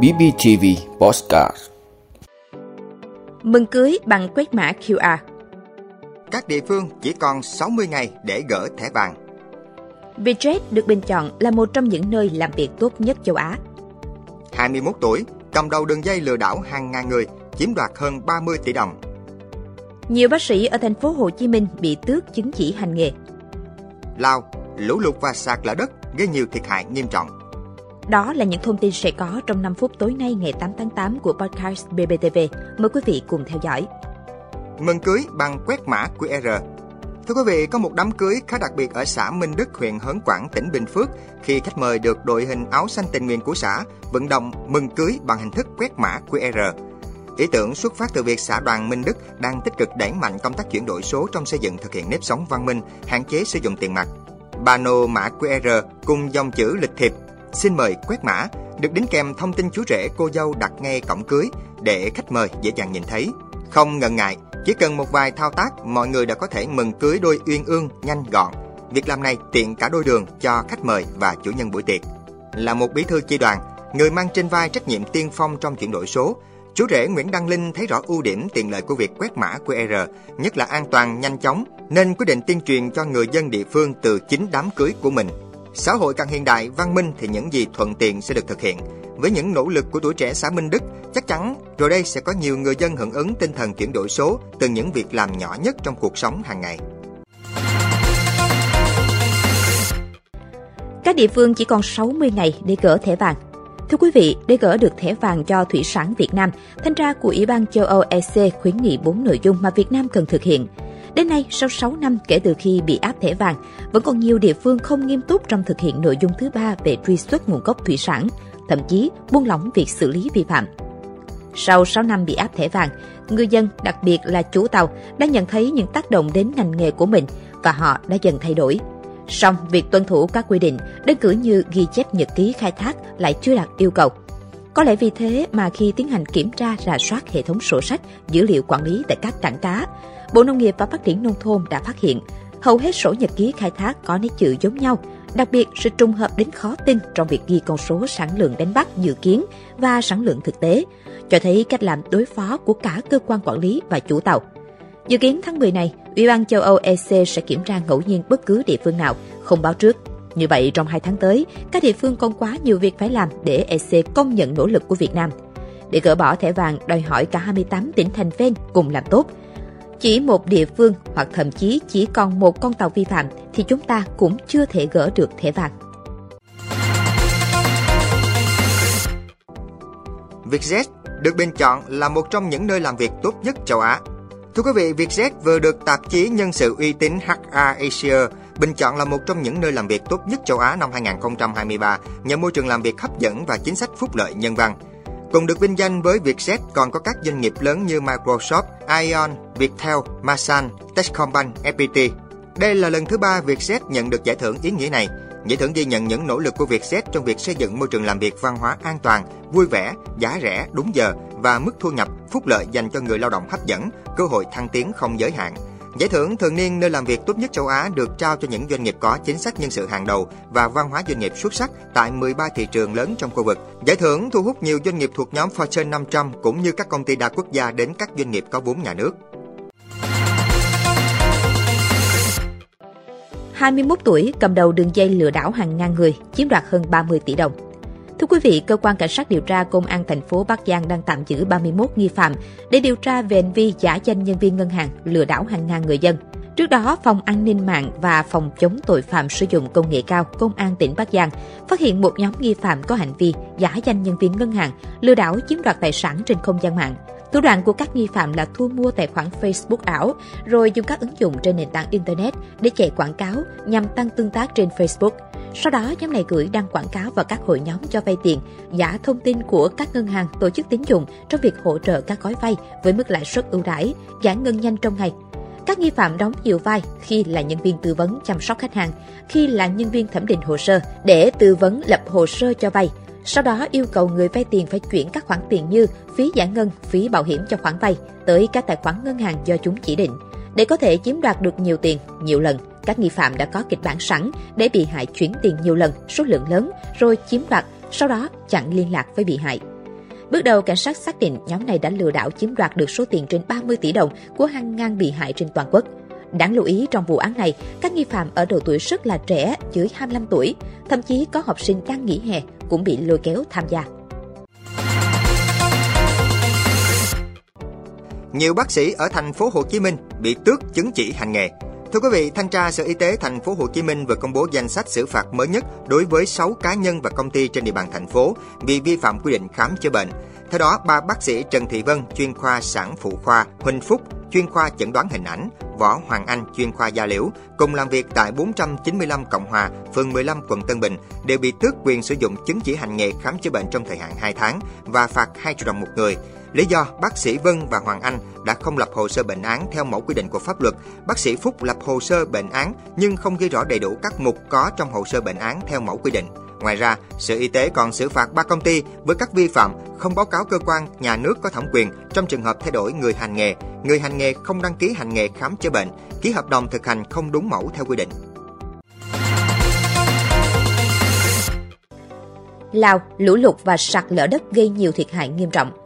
BBTV Postcard Mừng cưới bằng quét mã QR Các địa phương chỉ còn 60 ngày để gỡ thẻ vàng. Vietjet được bình chọn là một trong những nơi làm việc tốt nhất châu Á. 21 tuổi, cầm đầu đường dây lừa đảo hàng ngàn người, chiếm đoạt hơn 30 tỷ đồng. Nhiều bác sĩ ở thành phố Hồ Chí Minh bị tước chứng chỉ hành nghề. Lào, lũ lụt và sạt lở đất gây nhiều thiệt hại nghiêm trọng. Đó là những thông tin sẽ có trong 5 phút tối nay ngày 8 tháng 8 của podcast BBTV. Mời quý vị cùng theo dõi. Mừng cưới bằng quét mã QR. Thưa quý vị, có một đám cưới khá đặc biệt ở xã Minh Đức, huyện Hớn Quảng, tỉnh Bình Phước khi khách mời được đội hình áo xanh tình nguyện của xã vận động mừng cưới bằng hình thức quét mã QR. Ý tưởng xuất phát từ việc xã đoàn Minh Đức đang tích cực đẩy mạnh công tác chuyển đổi số trong xây dựng thực hiện nếp sống văn minh, hạn chế sử dụng tiền mặt. Pano mã QR cùng dòng chữ lịch thiệp xin mời quét mã được đính kèm thông tin chú rể cô dâu đặt ngay cổng cưới để khách mời dễ dàng nhìn thấy. Không ngần ngại, chỉ cần một vài thao tác, mọi người đã có thể mừng cưới đôi uyên ương, nhanh gọn. Việc làm này tiện cả đôi đường cho khách mời và chủ nhân buổi tiệc. Là một bí thư chi đoàn, người mang trên vai trách nhiệm tiên phong trong chuyển đổi số, chú rể Nguyễn Đăng Linh thấy rõ ưu điểm tiện lợi của việc quét mã QR, nhất là an toàn, nhanh chóng, nên quyết định tuyên truyền cho người dân địa phương từ chính đám cưới của mình. Xã hội càng hiện đại, văn minh thì những gì thuận tiện sẽ được thực hiện. Với những nỗ lực của tuổi trẻ xã Minh Đức, chắc chắn rồi đây sẽ có nhiều người dân hưởng ứng tinh thần chuyển đổi số từ những việc làm nhỏ nhất trong cuộc sống hàng ngày. Các địa phương chỉ còn 60 ngày để gỡ thẻ vàng. Thưa quý vị, để gỡ được thẻ vàng cho thủy sản Việt Nam, thanh tra của Ủy ban châu Âu EC khuyến nghị 4 nội dung mà Việt Nam cần thực hiện. Đến nay, sau 6 năm kể từ khi bị áp thẻ vàng, vẫn còn nhiều địa phương không nghiêm túc trong thực hiện nội dung thứ ba về truy xuất nguồn gốc thủy sản, thậm chí buông lỏng việc xử lý vi phạm. Sau 6 năm bị áp thẻ vàng, ngư dân, đặc biệt là chủ tàu, đã nhận thấy những tác động đến ngành nghề của mình và họ đã dần thay đổi. Song, việc tuân thủ các quy định, đơn cử như ghi chép nhật ký khai thác lại chưa đạt yêu cầu. Có lẽ vì thế mà khi tiến hành kiểm tra rà soát hệ thống sổ sách, dữ liệu quản lý tại các cảng cá, Bộ Nông nghiệp và Phát triển Nông thôn đã phát hiện hầu hết sổ nhật ký khai thác có nét chữ giống nhau, đặc biệt sự trùng hợp đến khó tin trong việc ghi con số sản lượng đánh bắt dự kiến và sản lượng thực tế, cho thấy cách làm đối phó của cả cơ quan quản lý và chủ tàu. Dự kiến tháng 10 này, Ủy ban châu Âu EC sẽ kiểm tra ngẫu nhiên bất cứ địa phương nào không báo trước. Như vậy, trong hai tháng tới, các địa phương còn quá nhiều việc phải làm để EC công nhận nỗ lực của Việt Nam. Để gỡ bỏ thẻ vàng đòi hỏi cả 28 tỉnh thành ven cùng làm tốt. Chỉ một địa phương hoặc thậm chí chỉ còn một con tàu vi phạm thì chúng ta cũng chưa thể gỡ được thẻ vàng. Vietjet được bình chọn là một trong những nơi làm việc tốt nhất châu Á. Thưa quý vị, Vietjet vừa được tạp chí nhân sự uy tín HR Asia bình chọn là một trong những nơi làm việc tốt nhất châu Á năm 2023 nhờ môi trường làm việc hấp dẫn và chính sách phúc lợi nhân văn. Cùng được vinh danh với Vietjet còn có các doanh nghiệp lớn như Microsoft, Ion, Viettel, Masan, Techcombank, FPT. Đây là lần thứ ba Vietjet nhận được giải thưởng ý nghĩa này. Giải thưởng ghi nhận những nỗ lực của Vietjet trong việc xây dựng môi trường làm việc văn hóa an toàn, vui vẻ, giá rẻ, đúng giờ và mức thu nhập, phúc lợi dành cho người lao động hấp dẫn, cơ hội thăng tiến không giới hạn. Giải thưởng thường niên nơi làm việc tốt nhất châu Á được trao cho những doanh nghiệp có chính sách nhân sự hàng đầu và văn hóa doanh nghiệp xuất sắc tại 13 thị trường lớn trong khu vực. Giải thưởng thu hút nhiều doanh nghiệp thuộc nhóm Fortune 500 cũng như các công ty đa quốc gia đến các doanh nghiệp có vốn nhà nước. 21 tuổi cầm đầu đường dây lừa đảo hàng ngàn người, chiếm đoạt hơn 30 tỷ đồng. Thưa quý vị, cơ quan cảnh sát điều tra công an thành phố Bắc Giang đang tạm giữ 31 nghi phạm để điều tra về hành vi giả danh nhân viên ngân hàng lừa đảo hàng ngàn người dân. Trước đó, Phòng An ninh mạng và Phòng chống tội phạm sử dụng công nghệ cao Công an tỉnh Bắc Giang phát hiện một nhóm nghi phạm có hành vi giả danh nhân viên ngân hàng, lừa đảo chiếm đoạt tài sản trên không gian mạng. Thủ đoạn của các nghi phạm là thu mua tài khoản Facebook ảo, rồi dùng các ứng dụng trên nền tảng Internet để chạy quảng cáo nhằm tăng tương tác trên Facebook. Sau đó, nhóm này gửi đăng quảng cáo vào các hội nhóm cho vay tiền, giả thông tin của các ngân hàng tổ chức tín dụng trong việc hỗ trợ các gói vay với mức lãi suất ưu đãi, giải ngân nhanh trong ngày. Các nghi phạm đóng nhiều vai khi là nhân viên tư vấn chăm sóc khách hàng, khi là nhân viên thẩm định hồ sơ để tư vấn lập hồ sơ cho vay, sau đó yêu cầu người vay tiền phải chuyển các khoản tiền như phí giải ngân, phí bảo hiểm cho khoản vay tới các tài khoản ngân hàng do chúng chỉ định. Để có thể chiếm đoạt được nhiều tiền, nhiều lần, các nghi phạm đã có kịch bản sẵn để bị hại chuyển tiền nhiều lần, số lượng lớn, rồi chiếm đoạt sau đó chặn liên lạc với bị hại. Bước đầu, cảnh sát xác định nhóm này đã lừa đảo chiếm đoạt được số tiền trên 30 tỷ đồng của hàng ngàn bị hại trên toàn quốc. Đáng lưu ý trong vụ án này, các nghi phạm ở độ tuổi rất là trẻ, dưới 25 tuổi, thậm chí có học sinh đang nghỉ hè cũng bị lôi kéo tham gia. Nhiều bác sĩ ở thành phố Hồ Chí Minh bị tước chứng chỉ hành nghề. Thưa quý vị, thanh tra Sở Y tế thành phố Hồ Chí Minh vừa công bố danh sách xử phạt mới nhất đối với 6 cá nhân và công ty trên địa bàn thành phố vì vi phạm quy định khám chữa bệnh. Theo đó, ba bác sĩ Trần Thị Vân, chuyên khoa sản phụ khoa, Huỳnh Phúc, chuyên khoa chẩn đoán hình ảnh, Võ Hoàng Anh, chuyên khoa da liễu, cùng làm việc tại 495 Cộng Hòa, phường 15, quận Tân Bình, đều bị tước quyền sử dụng chứng chỉ hành nghề khám chữa bệnh trong thời hạn 2 tháng và phạt 2 triệu đồng một người. Lý do bác sĩ Vân và Hoàng Anh đã không lập hồ sơ bệnh án theo mẫu quy định của pháp luật. Bác sĩ Phúc lập hồ sơ bệnh án nhưng không ghi rõ đầy đủ các mục có trong hồ sơ bệnh án theo mẫu quy định. Ngoài ra, Sở Y tế còn xử phạt ba công ty với các vi phạm không báo cáo cơ quan nhà nước có thẩm quyền trong trường hợp thay đổi người hành nghề, người hành nghề không đăng ký hành nghề khám chữa bệnh, ký hợp đồng thực hành không đúng mẫu theo quy định. Lào, lũ lụt và sạt lở đất gây nhiều thiệt hại nghiêm trọng.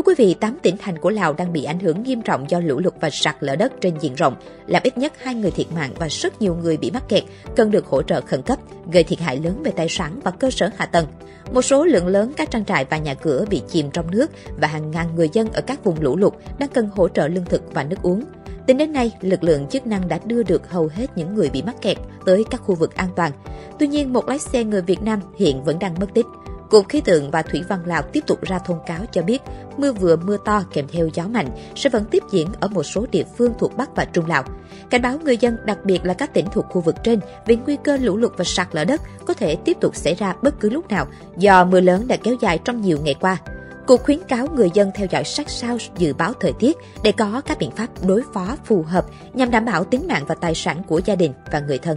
Thưa quý vị, 8 tỉnh thành của Lào đang bị ảnh hưởng nghiêm trọng do lũ lụt và sạt lở đất trên diện rộng, làm ít nhất hai người thiệt mạng và rất nhiều người bị mắc kẹt, cần được hỗ trợ khẩn cấp, gây thiệt hại lớn về tài sản và cơ sở hạ tầng. Một số lượng lớn các trang trại và nhà cửa bị chìm trong nước và hàng ngàn người dân ở các vùng lũ lụt đang cần hỗ trợ lương thực và nước uống. Tính đến nay, lực lượng chức năng đã đưa được hầu hết những người bị mắc kẹt tới các khu vực an toàn. Tuy nhiên, một lái xe người Việt Nam hiện vẫn đang mất tích. Cục Khí tượng và Thủy văn Lào tiếp tục ra thông cáo cho biết, mưa vừa, mưa to kèm theo gió mạnh sẽ vẫn tiếp diễn ở một số địa phương thuộc Bắc và Trung Lào. Cảnh báo người dân, đặc biệt là các tỉnh thuộc khu vực trên, về nguy cơ lũ lụt và sạt lở đất có thể tiếp tục xảy ra bất cứ lúc nào do mưa lớn đã kéo dài trong nhiều ngày qua. Cục khuyến cáo người dân theo dõi sát sao dự báo thời tiết để có các biện pháp đối phó phù hợp nhằm đảm bảo tính mạng và tài sản của gia đình và người thân.